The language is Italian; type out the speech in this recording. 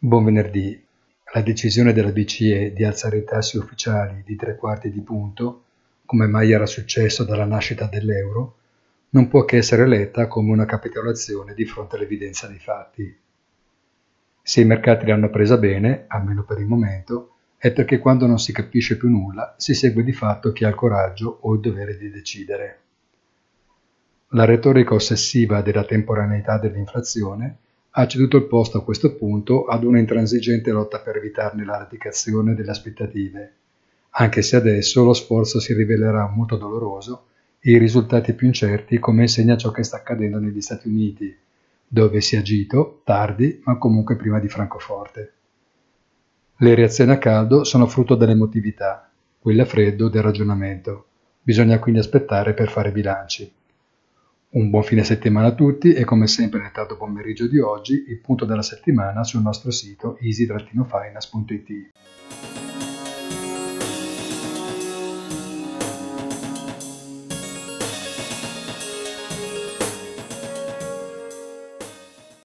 Buon venerdì. La decisione della BCE di alzare i tassi ufficiali di tre quarti di punto, come mai era successo dalla nascita dell'euro, non può che essere letta come una capitolazione di fronte all'evidenza dei fatti. Se i mercati l'hanno presa bene, almeno per il momento, è perché quando non si capisce più nulla si segue di fatto chi ha il coraggio o il dovere di decidere. La retorica ossessiva della temporaneità dell'inflazione ha ceduto il posto a questo punto ad una intransigente lotta per evitarne la radicazione delle aspettative, anche se adesso lo sforzo si rivelerà molto doloroso e i risultati più incerti come insegna ciò che sta accadendo negli Stati Uniti, dove si è agito, tardi, ma comunque prima di Francoforte. Le reazioni a caldo sono frutto dell'emotività, quelle a freddo del ragionamento. Bisogna quindi aspettare per fare bilanci. Un buon fine settimana a tutti e come sempre nel tardo pomeriggio di oggi il punto della settimana sul nostro sito easy-finance.it.